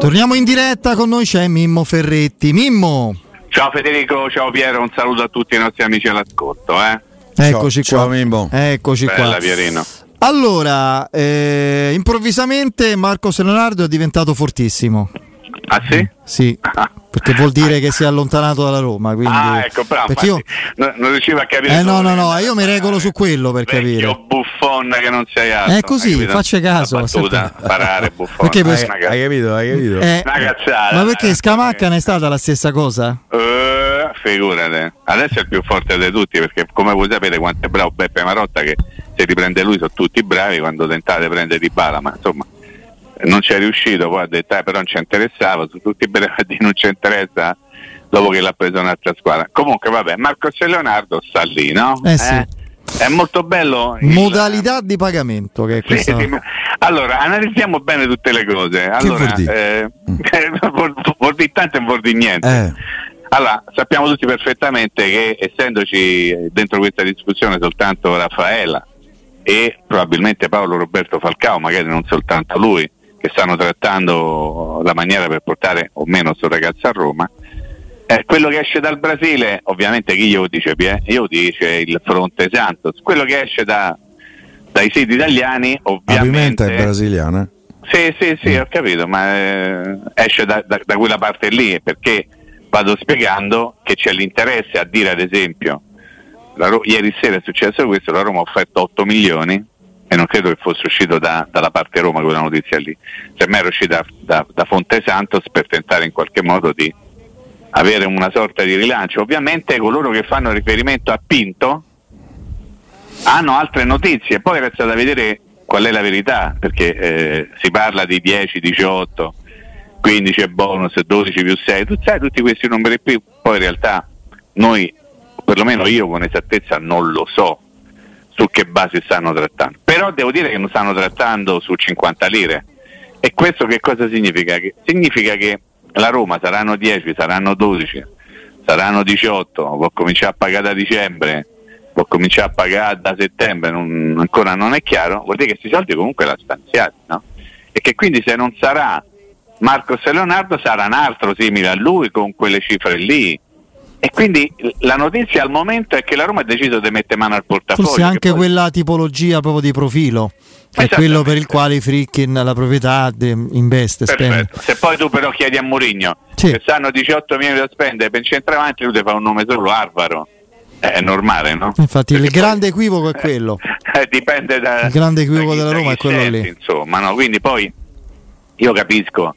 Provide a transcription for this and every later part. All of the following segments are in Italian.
Torniamo in diretta, con noi c'è Mimmo Ferretti. Mimmo! Ciao Federico, ciao Piero, un saluto a tutti i nostri amici all'ascolto. Eh? Eccoci ciao, qua. Ciao Mimmo. Eccoci Bella, qua. Pierino. Allora, eh, improvvisamente Marco Leonardo è diventato fortissimo. Ah sì? Sì, perché vuol dire che si è allontanato dalla Roma. Quindi... Ah, ecco, bravo. Perché io... no, non riuscivo a capire. Eh no, no, no, io mi regolo su quello per Vecchio capire. buffon che non sei altro. È così, hai faccia caso, Una battuta, parare buffon. Perché per- Una Hai, hai capito? Hai capito? Eh, una cazzata. ma perché eh. Scamacca non è stata la stessa cosa? Eh, figurate. Adesso è il più forte di tutti perché come voi sapete quanto è bravo Beppe Marotta che se ti prende lui sono tutti bravi quando tentate prendere di bala, ma insomma non ci è riuscito, poi ha detto eh, però non ci interessava, sono tutti a dire non ci interessa dopo che l'ha preso un'altra squadra. Comunque vabbè, Marco C. Leonardo sta lì, no? Eh sì. È molto bello. il- Modalità di pagamento che è questa. sì, Allora, analizziamo bene tutte le cose. Allora, vuol dire? eh, vuol, vuol dire tanto e vuol dire niente. Eh. Allora, sappiamo tutti perfettamente che essendoci dentro questa discussione soltanto Raffaella e probabilmente Paolo Roberto Falcao, magari non soltanto lui, che stanno trattando la maniera per portare o meno sto ragazzo a Roma, eh, quello che esce dal Brasile, ovviamente chi glielo dice? Pie? Io dice il Fronte Santos, quello che esce da- dai siti italiani La ovviamente... è brasiliana. eh? Sì, sì, sì, ho capito, ma eh, esce da, da- da quella parte lì perché vado spiegando che c'è l'interesse a dire ad esempio, la Ro- ieri sera è successo questo, la Roma ha offerto 8 milioni e non credo che fosse uscito da- dalla parte Roma quella notizia lì, per me era uscita da, da Fonte Santos per tentare in qualche modo di avere una sorta di rilancio. Ovviamente coloro che fanno riferimento a Pinto hanno altre notizie, poi resta da vedere qual è la verità, perché eh, si parla di 10, 18, 15 e bonus, 12 più 6, tu sai tutti questi numeri qui, poi in realtà noi, perlomeno io con esattezza non lo so su che base stanno trattando, però devo dire che non stanno trattando su 50 lire. E questo che cosa significa? Che- significa che la Roma saranno 10, saranno 12, saranno 18, può cominciare a pagare da dicembre, può cominciare a pagare da settembre, non- ancora non è chiaro, vuol dire che questi soldi comunque l'ha stanziati, no? E che quindi se non sarà Marcos e Leonardo sarà un altro simile a lui con quelle cifre lì. E quindi la notizia al momento è che la Roma ha deciso di mettere mano al portafoglio. Forse che anche poi- quella tipologia proprio di profilo, è Esattamente. quello per il quale i Frickin la proprietà de- investe. Se poi tu però chiedi a Mourinho Sì. che stanno 18 milioni da spendere per il centravanti, lui ti fa un nome solo Arvaro. Eh, È normale, no? Infatti il Perché poi- grande equivoco è quello. Eh, dipende da Il grande equivoco della Roma è quello senti, lì. insomma no? quindi poi io capisco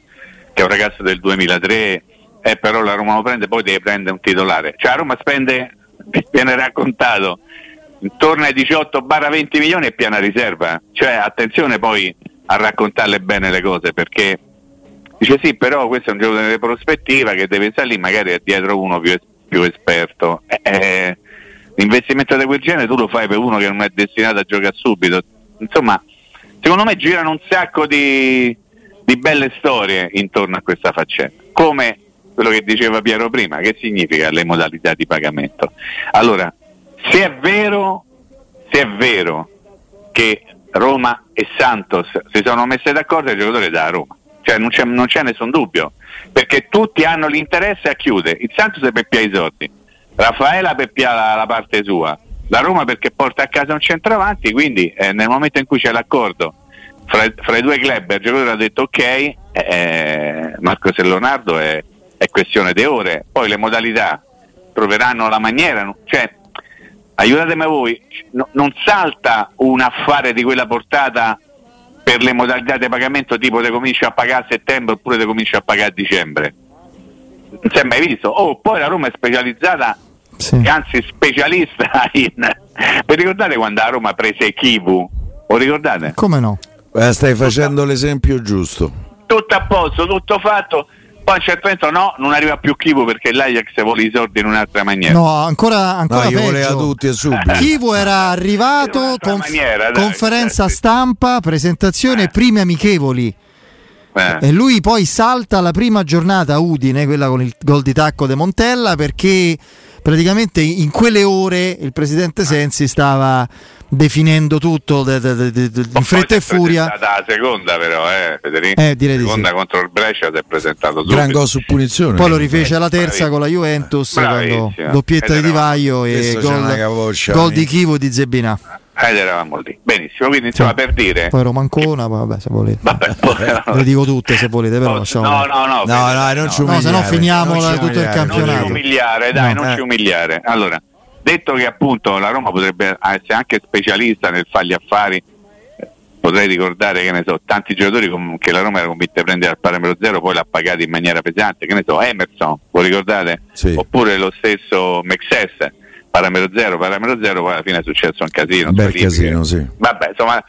che è un ragazzo del 2003 eh, però la Roma lo prende poi deve prendere un titolare. Cioè la Roma spende viene raccontato intorno ai 18 20 milioni e piena riserva. Cioè attenzione poi a raccontarle bene le cose perché dice sì però questo è un gioco di prospettiva che deve stare lì magari è dietro uno più, più esperto. Eh, eh, l'investimento di quel genere tu lo fai per uno che non è destinato a giocare subito. Insomma secondo me girano un sacco di, di belle storie intorno a questa faccenda. Come quello che diceva Piero prima che significa le modalità di pagamento. Allora se è vero se è vero che Roma e Santos si sono messe d'accordo il giocatore è da Roma. Cioè non c'è, non c'è nessun dubbio perché tutti hanno l'interesse a chiudere. Il Santos per piare i soldi Raffaela per piare la, la parte sua la Roma perché porta a casa un centravanti quindi eh, nel momento in cui c'è l'accordo fra, fra, i due club il giocatore ha detto ok, eh, Marco Leonardo è, è questione di ore, poi le modalità troveranno la maniera, cioè aiutatemi voi, no, non salta un affare di quella portata per le modalità di pagamento tipo te cominci a pagare a settembre oppure te cominci a pagare a dicembre. Non si è mai visto? Oh, poi la Roma è specializzata, sì. anzi specialista in... Per ricordate quando la Roma prese Kivu? Lo ricordate? Come no? Eh, stai facendo l'esempio giusto. Tutto a posto, tutto fatto poi a un certo punto no, non arriva più Kivu perché l'Ajax vuole i soldi in un'altra maniera. No, ancora, ancora no, peggio. voleva tutti e subito. Kivu era arrivato, conf- maniera, dai, conferenza certo. stampa, presentazione, eh. primi amichevoli. Eh. E lui poi salta la prima giornata a Udine, quella con il gol di tacco de Montella, perché praticamente in quelle ore il presidente Sensi stava definendo tutto de, de, de, in fretta e furia. È stata la seconda però, eh, Federico. Eh, direi la seconda sì. contro il Brescia si è presentato subito. Gran gol su punizione. Poi lo rifece alla terza con la Juventus, quando, doppietta di Divaio e gol, gol di Chivo di Zebina. Ed eravamo lì. Benissimo, quindi insomma sì. per dire. Poi Romancona, vabbè, se volete. Vabbè, poi, Le dico tutte se volete, però lasciamo. No, no, no. No, no, non ci umiliare. No, se no finiamo la, tutto il campionato. Non ci umiliare, dai, no. non eh. ci umiliare. Allora, detto che appunto la Roma potrebbe essere anche specialista nel fargli affari, potrei ricordare che ne so, tanti giocatori che la Roma era convinta di prendere al parametro zero, poi l'ha pagato in maniera pesante, che ne so, Emerson, lo ricordate? Sì. Oppure lo stesso Mexes parametro zero, parametro zero, poi alla fine è successo un casino. Un bel casino, sì. Vabbè, insomma,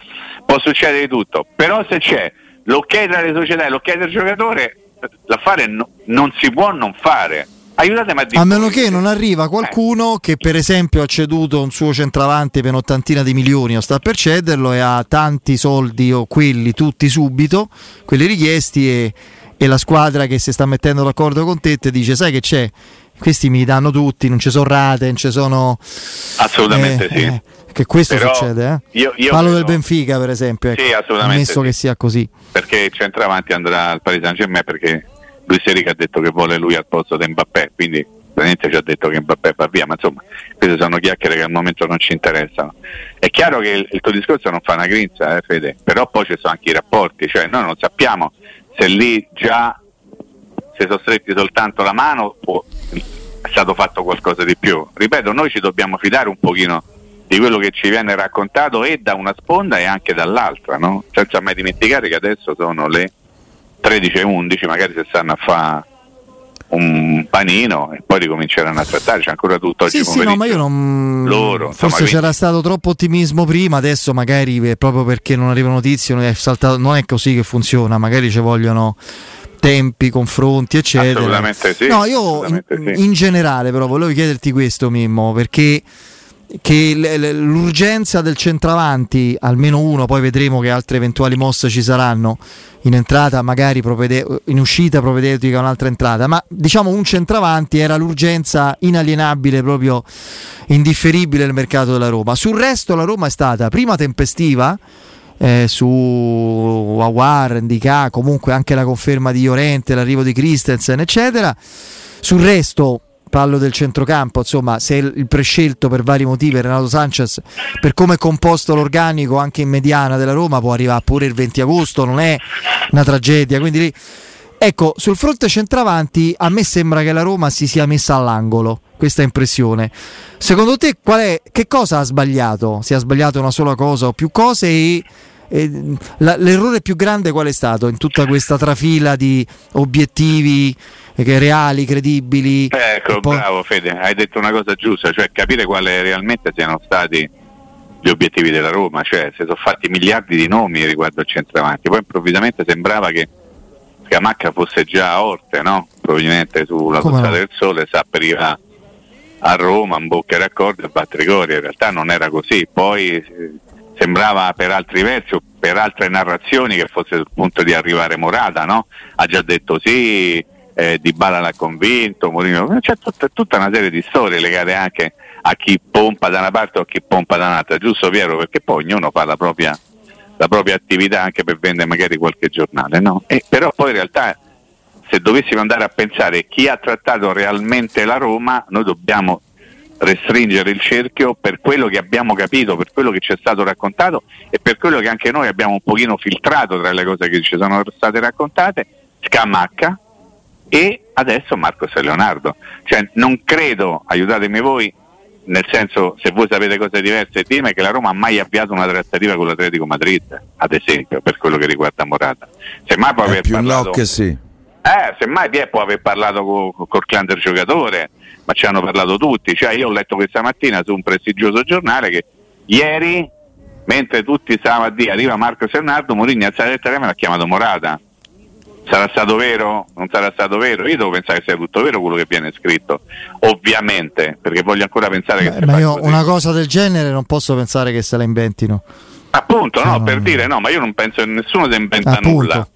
può succedere di tutto. Però se c'è l'ok tra le società e l'ok del giocatore, l'affare no, non si può non fare. Aiutatemi a dire. A meno che non arriva qualcuno eh. che, per esempio, ha ceduto un suo centravanti per un'ottantina di milioni o sta per cederlo e ha tanti soldi o quelli tutti subito, quelli richiesti, e, e la squadra che si sta mettendo d'accordo con te ti dice: Sai che c'è? Questi mi danno tutti, non ci sono rate, non ci sono... Assolutamente eh, sì. Eh, che questo Però succede, eh? Io, io Parlo del Benfica, per esempio. Ecco, sì, assolutamente. Ammesso sì. che sia così. Perché il centravanti andrà al Paris Saint Germain perché Luis Eric ha detto che vuole lui al posto di Mbappé, quindi praticamente ci ha detto che Mbappé va via, ma insomma queste sono chiacchiere che al momento non ci interessano. È chiaro che il, il tuo discorso non fa una grinza, eh, Fede, però poi ci sono anche i rapporti, cioè noi non sappiamo se lì già si sono stretti soltanto la mano o è stato fatto qualcosa di più. Ripeto, noi ci dobbiamo fidare un pochino di quello che ci viene raccontato e da una sponda e anche dall'altra, no? senza mai dimenticare che adesso sono le 13 e 11, magari se stanno a fare un panino e poi ricominceranno a trattare, c'è ancora tutto oggi sì, sì, no, ma io non... Loro, Forse insomma, c'era quindi... stato troppo ottimismo prima, adesso magari proprio perché non arrivano notizie non è, saltato, non è così che funziona, magari ci vogliono tempi, confronti, eccetera. Assolutamente sì. No, io in, sì. in, generale però volevo chiederti questo Mimmo, perché l'urgenza del centravanti, almeno uno, poi vedremo che altre eventuali mosse ci saranno in entrata, magari provede- in uscita provvedeutica un'altra entrata, ma diciamo un centravanti era l'urgenza inalienabile, proprio indifferibile nel mercato della Roma. Sul resto la Roma è stata prima tempestiva, eh, su Awar, Ndika, comunque anche la conferma di Llorente, l'arrivo di Christensen, eccetera. Sul resto, parlo del centrocampo, insomma, se il prescelto per vari motivi Renato Sanchez, per come è composto l'organico anche in mediana della Roma, può arrivare pure il 20 agosto, non è una tragedia. Quindi lì... Ecco, sul fronte centravanti a me sembra che la Roma si sia messa all'angolo, questa impressione. Secondo te è, che cosa ha sbagliato? Si è sbagliato una sola cosa o più cose e la, l'errore più grande qual è stato in tutta questa trafila di obiettivi eh, reali, credibili? ecco, poi... bravo Fede, hai detto una cosa giusta, cioè capire quali realmente siano stati gli obiettivi della Roma, cioè si sono fatti miliardi di nomi riguardo al centravanti, poi improvvisamente sembrava che Scamacca fosse già a Orte, no? probabilmente sulla Come del Sole, si appariva a Roma, in bocca e raccordo e battere cori, in realtà non era così, poi sembrava per altri versi o per altre narrazioni che fosse il punto di arrivare Morata, no? Ha già detto sì, eh, Di Bala l'ha convinto, Morino, c'è tutta, tutta, una serie di storie legate anche a chi pompa da una parte o a chi pompa da un'altra, giusto Piero? Perché poi ognuno fa la propria, la propria attività anche per vendere magari qualche giornale, no? E, però poi in realtà se dovessimo andare a pensare chi ha trattato realmente la Roma, noi dobbiamo restringere il cerchio per quello che abbiamo capito, per quello che ci è stato raccontato e per quello che anche noi abbiamo un pochino filtrato tra le cose che ci sono state raccontate, Scamacca e adesso Marcos e Leonardo. Cioè, non credo, aiutatemi voi, nel senso se voi sapete cose diverse ditemi che la Roma ha mai avviato una trattativa con l'Atletico Madrid, ad esempio, per quello che riguarda Morata. Semmai può È aver parlato... no che sì. Eh, semmai Pie può aver parlato co- col clan del giocatore, ma ci hanno parlato tutti. Cioè, io ho letto questa mattina su un prestigioso giornale che ieri, mentre tutti stavano a dire arriva Marco Sernardo, Mourinho alza il telefono e ha chiamato Morata. Sarà stato vero? Non sarà stato vero? Io devo pensare che sia tutto vero quello che viene scritto, ovviamente, perché voglio ancora pensare che Beh, si ma io così. una cosa del genere non posso pensare che se la inventino. Appunto, Cioè, no, per dire no, ma io non penso che nessuno si inventa Appunto. nulla.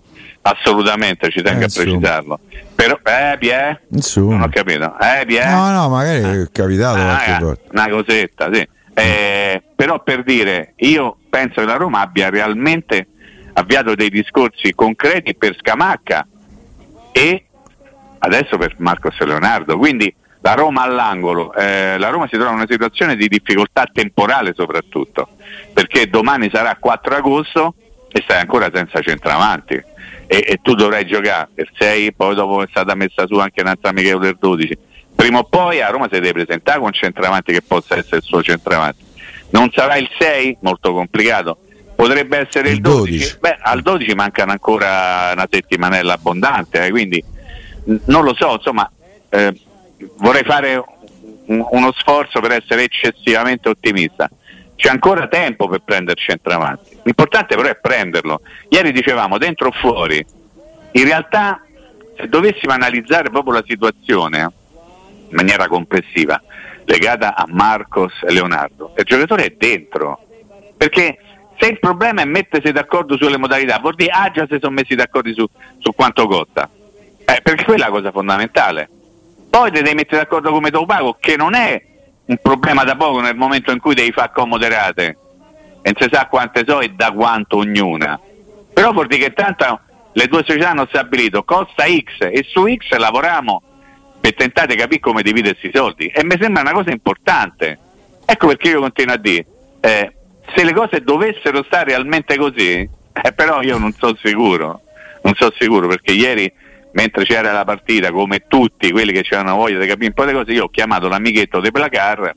Assolutamente, ci tengo Eh, a precisarlo. Però, eh, Pie? Non ho capito. Eh, Pie? No, no, magari è capitato Ah, volta. una cosetta, sì. Eh, però per dire, io penso che la Roma abbia realmente avviato dei discorsi concreti per Scamacca e adesso per Marcos Leonardo. Quindi la Roma all'angolo, eh, la Roma si trova in una situazione di difficoltà temporale soprattutto, perché domani sarà 4 agosto e stai ancora senza centravanti. E, e tu dovrai giocare per 6, poi dopo è stata messa su anche un'altra amichevole del 12. Prima o poi a Roma si deve presentare con un centravanti che possa essere il suo centravanti. Non sarà il 6, molto complicato. Potrebbe essere il, Il 12. 12. Beh, al 12 mancano ancora una settimanella abbondante, eh, quindi mh, non lo so, insomma, eh, vorrei fare un- uno sforzo per essere eccessivamente ottimista. C'è ancora tempo per prendere centravanti. L'importante però è prenderlo. Ieri dicevamo dentro o fuori. In realtà, se dovessimo analizzare proprio la situazione in maniera complessiva, legata a Marcos e Leonardo, il giocatore è dentro. Perché se il problema è mettersi d'accordo sulle modalità, vuol dire ah già si sono messi d'accordo su, su quanto costa. Eh, perché quella è la cosa fondamentale. Poi ti devi mettere d'accordo come te lo pago, che non è un problema da poco nel momento in cui devi fare accomoderate e non si sa quante so e da quanto ognuna. Però vuol dire che tanto le due società hanno stabilito costa X e su X lavoriamo per tentare di capire come dividersi i soldi e mi sembra una cosa importante. Ecco perché io continuo a dire, eh, se le cose dovessero stare realmente così, eh, però io non sono sicuro, non sono sicuro perché ieri mentre c'era la partita, come tutti quelli che c'erano voglia di capire un po' di cose, io ho chiamato l'amichetto De Placar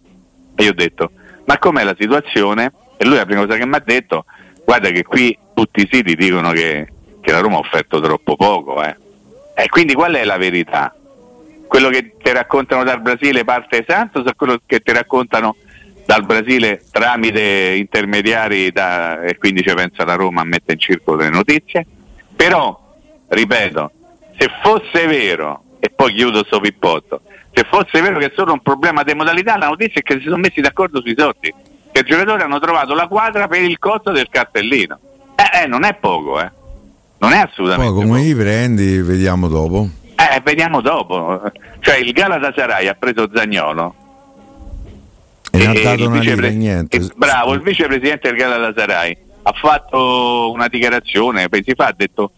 e gli ho detto, ma com'è la situazione? E lui la prima cosa che mi ha detto, guarda che qui tutti i siti dicono che, che la Roma ha offerto troppo poco. Eh. E quindi qual è la verità? Quello che ti raccontano dal Brasile parte esatto o quello che ti raccontano dal Brasile tramite intermediari da- e quindi ci pensa la Roma a mettere in circolo le notizie? Però, ripeto, se fosse vero, e poi chiudo sto pippotto, se fosse vero che è solo un problema di modalità, la notizia è che si sono messi d'accordo sui soldi, che i giocatori hanno trovato la quadra per il costo del cartellino. Eh, eh, non è poco, eh. Non è assolutamente Poi come poco. li prendi, vediamo dopo. Eh, vediamo dopo. Cioè il Galatasaray ha preso Zagnolo. E e dato il una lira, vicepre- niente. e- bravo, il vicepresidente del Galatasaray ha fatto una dichiarazione, pensi fa, ha detto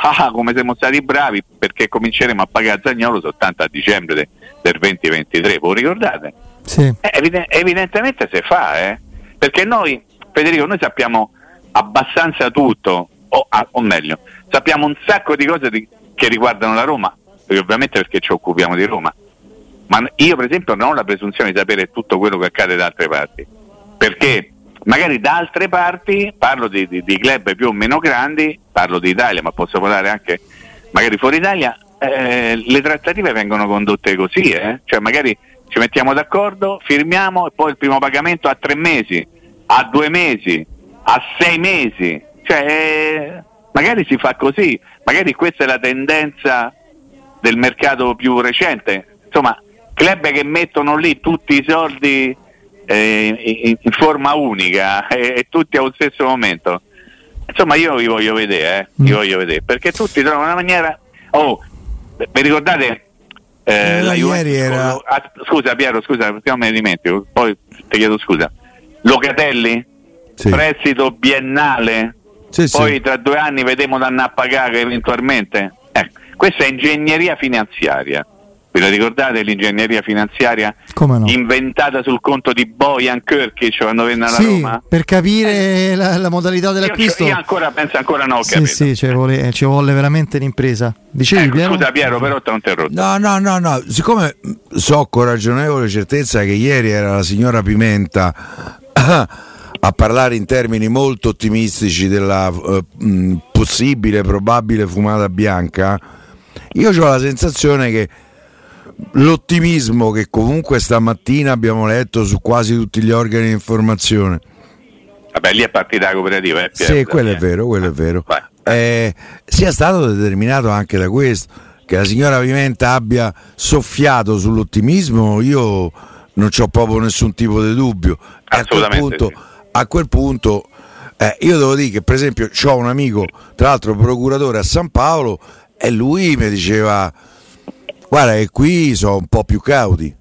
ah, ah, come siamo stati bravi perché cominceremo a pagare Zagnolo soltanto a dicembre de- del 2023, voi ricordate? Sì. Eh, eviden- evidentemente si fa, eh? perché noi, Federico, noi sappiamo abbastanza tutto, o, ah, o meglio, sappiamo un sacco di cose di- che riguardano la Roma, ovviamente perché ci occupiamo di Roma, ma io per esempio non ho la presunzione di sapere tutto quello che accade da altre parti, perché magari da altre parti, parlo di, di- di club più o meno grandi, parlo di Italia, ma posso parlare anche magari fuori Italia, eh, le trattative vengono condotte così, eh? cioè magari ci mettiamo d'accordo, firmiamo e poi il primo pagamento a tre mesi, a due mesi, a sei mesi, cioè eh, magari si fa così, magari questa è la tendenza del mercato più recente, insomma club che mettono lì tutti i soldi in, in forma unica e, e tutti allo stesso momento. Insomma, io vi voglio vedere, eh, vi Mm. voglio vedere, perché tutti trovano una maniera. Oh, vi ricordate? Eh, Eh, la ieri Juventus era- con- ah, scusa Piero, scusa, perché non me ne dimentico, poi ti chiedo scusa. Locatelli, Sì. prestito biennale, Sì, sì. poi tra due anni vedremo da andare a pagare eventualmente. Ecco, questa è ingegneria finanziaria. Ve la ricordate l'ingegneria finanziaria Come no? inventata sul conto di Bojan Kirkic quando venne alla Sì, Roma? per capire la, la modalità Io, dell'acquisto. io ancora penso ancora no, Sì, capito. sì, ci vuole, ci vuole veramente un'impresa. Dicevi, Ecco, Piero? scusa Piero, però ti ho interrotto. No, no, no, no, siccome so con ragionevole certezza che ieri era la signora Pimenta a parlare in termini molto ottimistici della eh, mh, possibile, probabile fumata bianca, io ho la sensazione che l'ottimismo che comunque stamattina abbiamo letto su quasi tutti gli organi di informazione, Vabbè, lì è partita la cooperativa. Eh, sì, quello è eh. vero, quello è vero, eh, sia stato determinato anche da questo, che la signora Pimenta abbia soffiato sull'ottimismo, io non ho proprio nessun tipo di dubbio. A quel punto, a quel punto eh, io devo dire che per esempio ho un amico, tra l'altro procuratore a San Paolo, e lui mi diceva, guarda che qui sono un po' più cauti.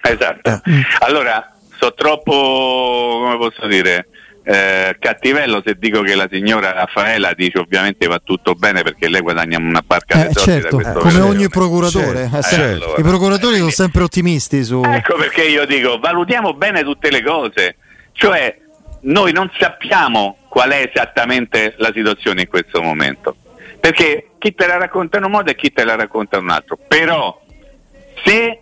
Esatto. Eh. Allora, so troppo, come posso dire, eh, cattivello se dico che la signora Raffaela dice ovviamente va tutto bene perché lei guadagna una barca Eh, di certo, questo come ogni procuratore. Certo, eh, certo. I procuratori sono sempre ottimisti su... Ecco perché io dico, valutiamo bene tutte le cose, cioè noi non sappiamo qual è esattamente la situazione in questo momento, perché chi te la racconta in un modo e chi te la racconta in un altro, però se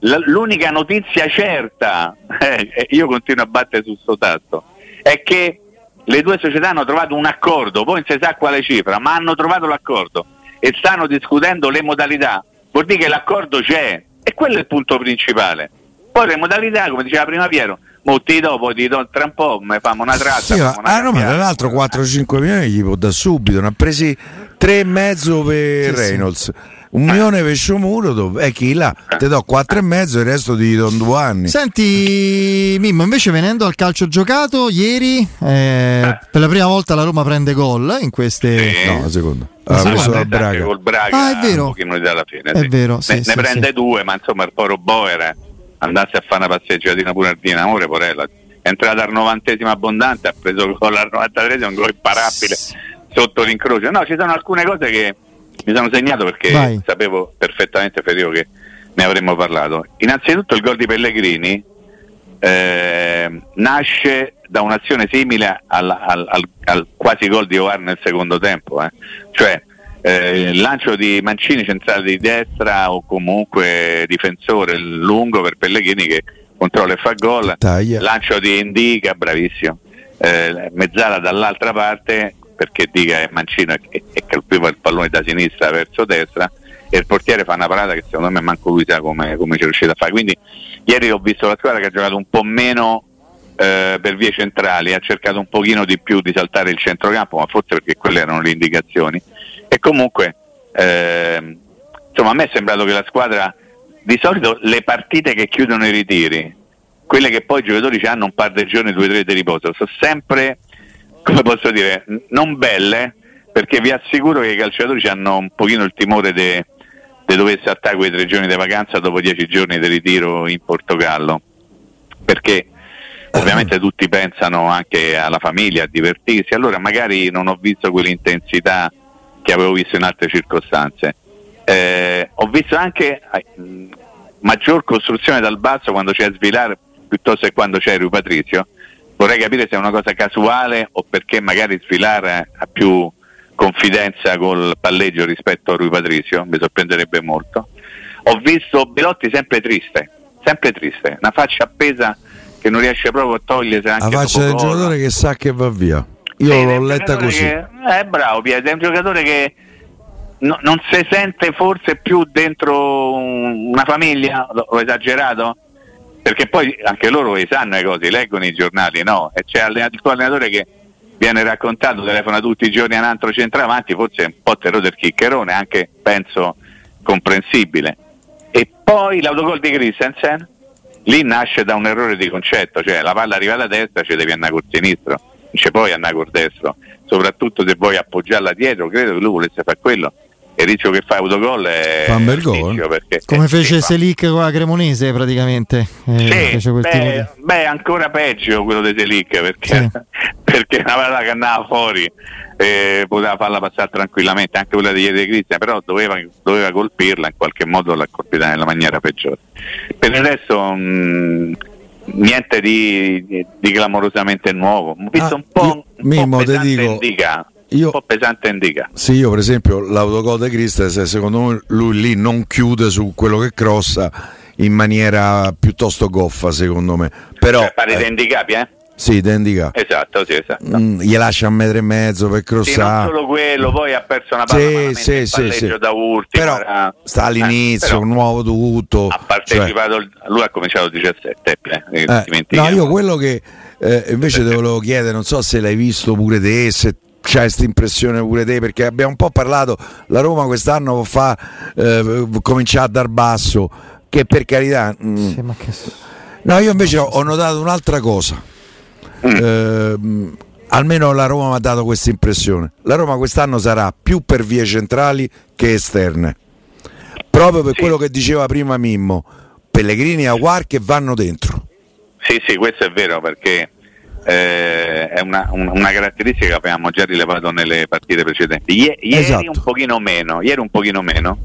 l'unica notizia certa, eh, io continuo a battere su sto tasto, è che le due società hanno trovato un accordo, poi non si sa quale cifra, ma hanno trovato l'accordo e stanno discutendo le modalità, vuol dire che l'accordo c'è e quello è il punto principale. Poi le modalità, come diceva prima Piero, mo ti do, poi ti do tra un po', mi famo una tratta. Sì, ma una a Roma tra cambiata. l'altro 4-5 milioni gli può da subito, ne ha presi 3,5 per Reynolds. Un milione per Sciomuro, dove- e chi là? Ti do 4,5 e il resto ti do due anni. Senti, Mimmo, invece venendo al calcio giocato, ieri eh, per la prima volta la Roma prende gol in queste... Sì. No, la seconda. La Ha messo la Braga. Col Braga Ah, è vero. fine. È vero, sì, ne, sì, ne prende sì. due, ma insomma il povero Boer andasse a fare una passeggiatina pure al Dinamore, Porella. È entrata al novantesimo abbondante, ha preso il gol al 93 un gol imparabile sotto l'incrocio. No, ci sono alcune cose che mi sono segnato perché Vai. sapevo perfettamente Federico che ne avremmo parlato. Innanzitutto il gol di Pellegrini eh, nasce da un'azione simile al, al- al- al quasi gol di Ovar nel secondo tempo, eh. cioè eh, il lancio di Mancini centrale di destra o comunque difensore lungo per Pellegrini che controlla e fa gol, Taglia. lancio di Indica, bravissimo, eh, mezzala dall'altra parte perché Dica è Mancino e, e colpiva il pallone da sinistra verso destra e il portiere fa una parata che secondo me manco lui sa come, come ci è riuscito a fare. Quindi ieri ho visto la squadra che ha giocato un po' meno eh, per vie centrali, ha cercato un pochino di più di saltare il centrocampo, ma forse perché quelle erano le indicazioni. E comunque ehm, insomma a me è sembrato che la squadra di solito le partite che chiudono i ritiri, quelle che poi i giocatori hanno un par di giorni, due o tre di riposo, sono sempre, come posso dire, non belle, perché vi assicuro che i calciatori hanno un pochino il timore di dover saltare quei tre giorni di vacanza dopo dieci giorni di ritiro in Portogallo, perché ovviamente tutti pensano anche alla famiglia, a divertirsi, allora magari non ho visto quell'intensità che avevo visto in altre circostanze. Eh, ho visto anche eh, maggior costruzione dal basso quando c'è Svilar piuttosto che quando c'è Rui Patrizio. Vorrei capire se è una cosa casuale o perché magari Svilar ha più confidenza col palleggio rispetto a Rui Patrizio, mi sorprenderebbe molto. Ho visto Belotti sempre triste, sempre triste, una faccia appesa che non riesce proprio a togliersi anche La faccia del giocatore che sa che va via. Io Sì, l'ho letta così. che- eh, bravo Pietro, è un giocatore che no- non si sente forse più dentro un- una famiglia, ho esagerato? Perché poi anche loro sanno le cose, leggono i giornali, no? E c'è il tuo allenatore che viene raccontato, telefona tutti i giorni a un altro centravanti, forse è un po' terrore del chiccherone, anche penso comprensibile. E poi l'autogol di Christensen, lì nasce da un errore di concetto, cioè la palla arriva da destra ci devi andare col sinistro, non ci puoi andare col destro, soprattutto se vuoi appoggiarla dietro, credo che lui volesse fare quello il rischio che fa autogol è Fa un bel gol. Come eh, fece Selic con la Cremonese praticamente. Eh, Sì, tipo di- beh, beh, ancora peggio quello di Selic perché, Sì. perché una palla che andava fuori eh, poteva farla passare tranquillamente, anche quella di ieri di Cristian, però doveva, doveva colpirla, in qualche modo l'ha colpita nella maniera peggiore. Per il resto mh, niente di, di- di clamorosamente nuovo, ho visto Ah, un po', io- un po' Mimmo, te pesante dico, io- un po' pesante in diga. Sì, io per esempio l'autogol di Christensen, secondo me lui lì non chiude su quello che crossa in maniera piuttosto goffa, secondo me. Però Cioè, fare eh, dei handicapi, eh? sì, da indicare. Esatto, sì, esatto. Mm, gli lascia un metro e mezzo per Sì, crossare. solo quello, poi ha perso una palla Sì, sì, sì, sì. da Urti. Però era- sta all'inizio, eh, però nuovo tutto. ha partecipato, lui ha cominciato a 17, eh, Cioè, eh, dimentichiamo. no, io quello che eh, invece te volevo chiedere, non so se l'hai visto pure te, se c'hai questa impressione pure te, perché abbiamo un po' parlato, la Roma quest'anno fa eh, cominciare a dar basso, che per carità... mm, Sì, ma che- No, io invece ho, ho notato un'altra cosa. Mm. Ehm, almeno la Roma mi ha dato questa impressione. La Roma quest'anno sarà più per vie centrali che esterne. Proprio per Sì. quello che diceva prima Mimmo, Pellegrini e Aguar che vanno dentro. Sì, sì, questo è vero perché eh, è una, un- una caratteristica che abbiamo già rilevato nelle partite precedenti. Ie- ieri Esatto. un pochino meno, ieri un pochino meno,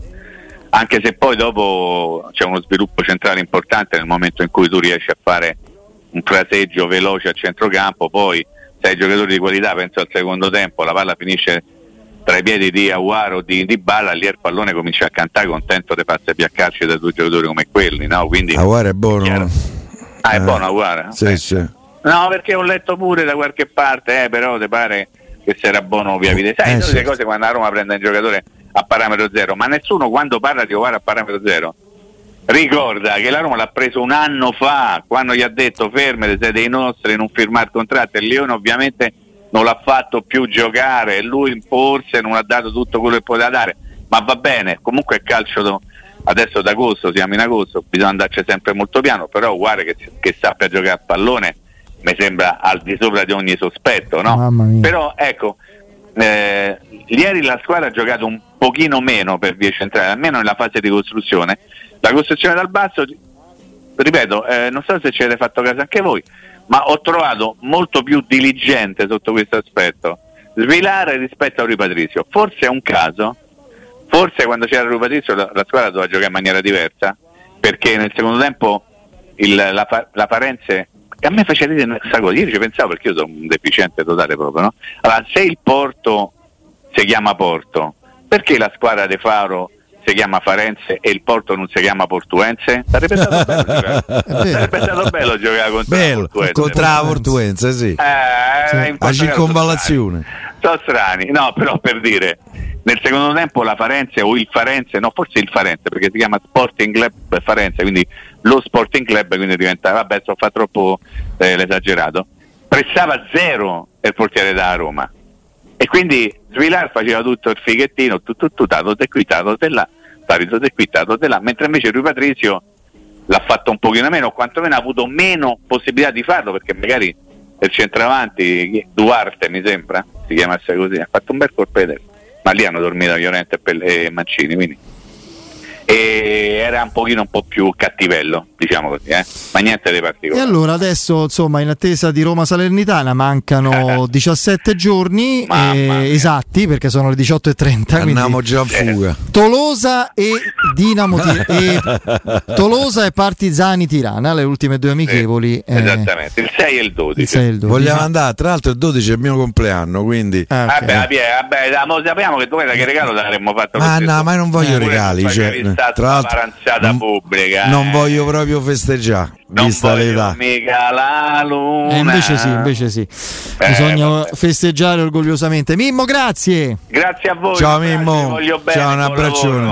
anche se poi dopo c'è uno sviluppo centrale importante nel momento in cui tu riesci a fare un fraseggio veloce a centrocampo, poi sei giocatori di qualità, penso al secondo tempo, la palla finisce tra i piedi di Aguaro o di, di Balla, lì il pallone comincia a cantare contento di farsi piaccarci da due giocatori come quelli, no? Quindi, Aguar è buono. Chiaro. ah, è Eh, buono Aguara? Sì, Eh. sì. No, perché ho letto pure da qualche parte, eh, però ti pare che se era buono via vita. Sai, Eh, tutte le certo. cose quando la Roma prende un giocatore a parametro zero, ma nessuno quando parla di Ovara a parametro zero ricorda che la Roma l'ha preso un anno fa, quando gli ha detto fermete, siete dei nostri, non firmare contratto, e Leone ovviamente non l'ha fatto più giocare, e lui forse non ha dato tutto quello che poteva dare, ma va bene, comunque è calcio do- adesso ad agosto, siamo in agosto, bisogna andarci sempre molto piano, però guarda che, che sappia giocare a pallone mi sembra al di sopra di ogni sospetto, no? Però ecco, eh, ieri la squadra ha giocato un pochino meno per vie centrali, almeno nella fase di costruzione. La costruzione dal basso, ripeto, eh, non so se ci avete fatto caso anche voi, ma ho trovato molto più diligente sotto questo aspetto Svilare rispetto a Rui Patrizio. Forse è un caso, forse quando c'era Rui Patrizio la, la squadra doveva giocare in maniera diversa, perché nel secondo tempo il- la, la Farenze e a me faceva ridere questa cosa, io ci pensavo perché io sono un deficiente totale proprio, no? Allora, se il Porto si chiama Porto, perché la squadra De Faro si chiama Farenze e il Porto non si chiama Portuense? Sarebbe stato bello sarebbe stato bello giocare contro Bello, la Portuense. contro la Portuense, sì. Eh, Sì. La circonvallazione. Sono strani, no, però per dire, nel secondo tempo la Farenze o il Farenze, no, forse il Farenze, perché si chiama Sporting Club Farenze, quindi lo Sporting Club, quindi diventa, vabbè, so fa troppo eh, l'esagerato, pressava zero il portiere da Roma. E quindi Svilar faceva tutto il fighettino, tutto, tutto, tato te qui, tato te là, tato te qui, tato te là, mentre invece Rui Patrizio l'ha fatto un pochino meno, o quantomeno ha avuto meno possibilità di farlo, perché magari il centravanti, Duarte mi sembra, si chiamasse così, ha fatto un bel testa. ma lì hanno dormito Llorente e Mancini, quindi e era un pochino un po' più cattivello, diciamo così, eh? ma niente di E particolare. allora adesso insomma in attesa di Roma Salernitana mancano 17 giorni eh, esatti perché sono le 18.30 quindi Andiamo già a fuga. Tolosa e Dinamo Tir- e Tolosa e Partizani Tirana le ultime due amichevoli eh, Esattamente, il 6 e il 12. il 6 e il 12. Vogliamo andare, tra l'altro il 12 è il mio compleanno, quindi... Ah, ok. Vabbè, vabbè, vabbè, sappiamo che tu che regalo l'avremmo fatto Ma no, ma io non voglio Pure regali, cioè, l'altro sparanzata non- pubblica, non eh. voglio proprio festeggiare, non vista l'età. mica la luna. Eh, invece sì, invece sì. Eh, Bisogna vabbè. festeggiare orgogliosamente. Mimmo, grazie. Grazie a voi. Ciao grazie, Mimmo, voglio bene, ciao un abbraccione. lavoro.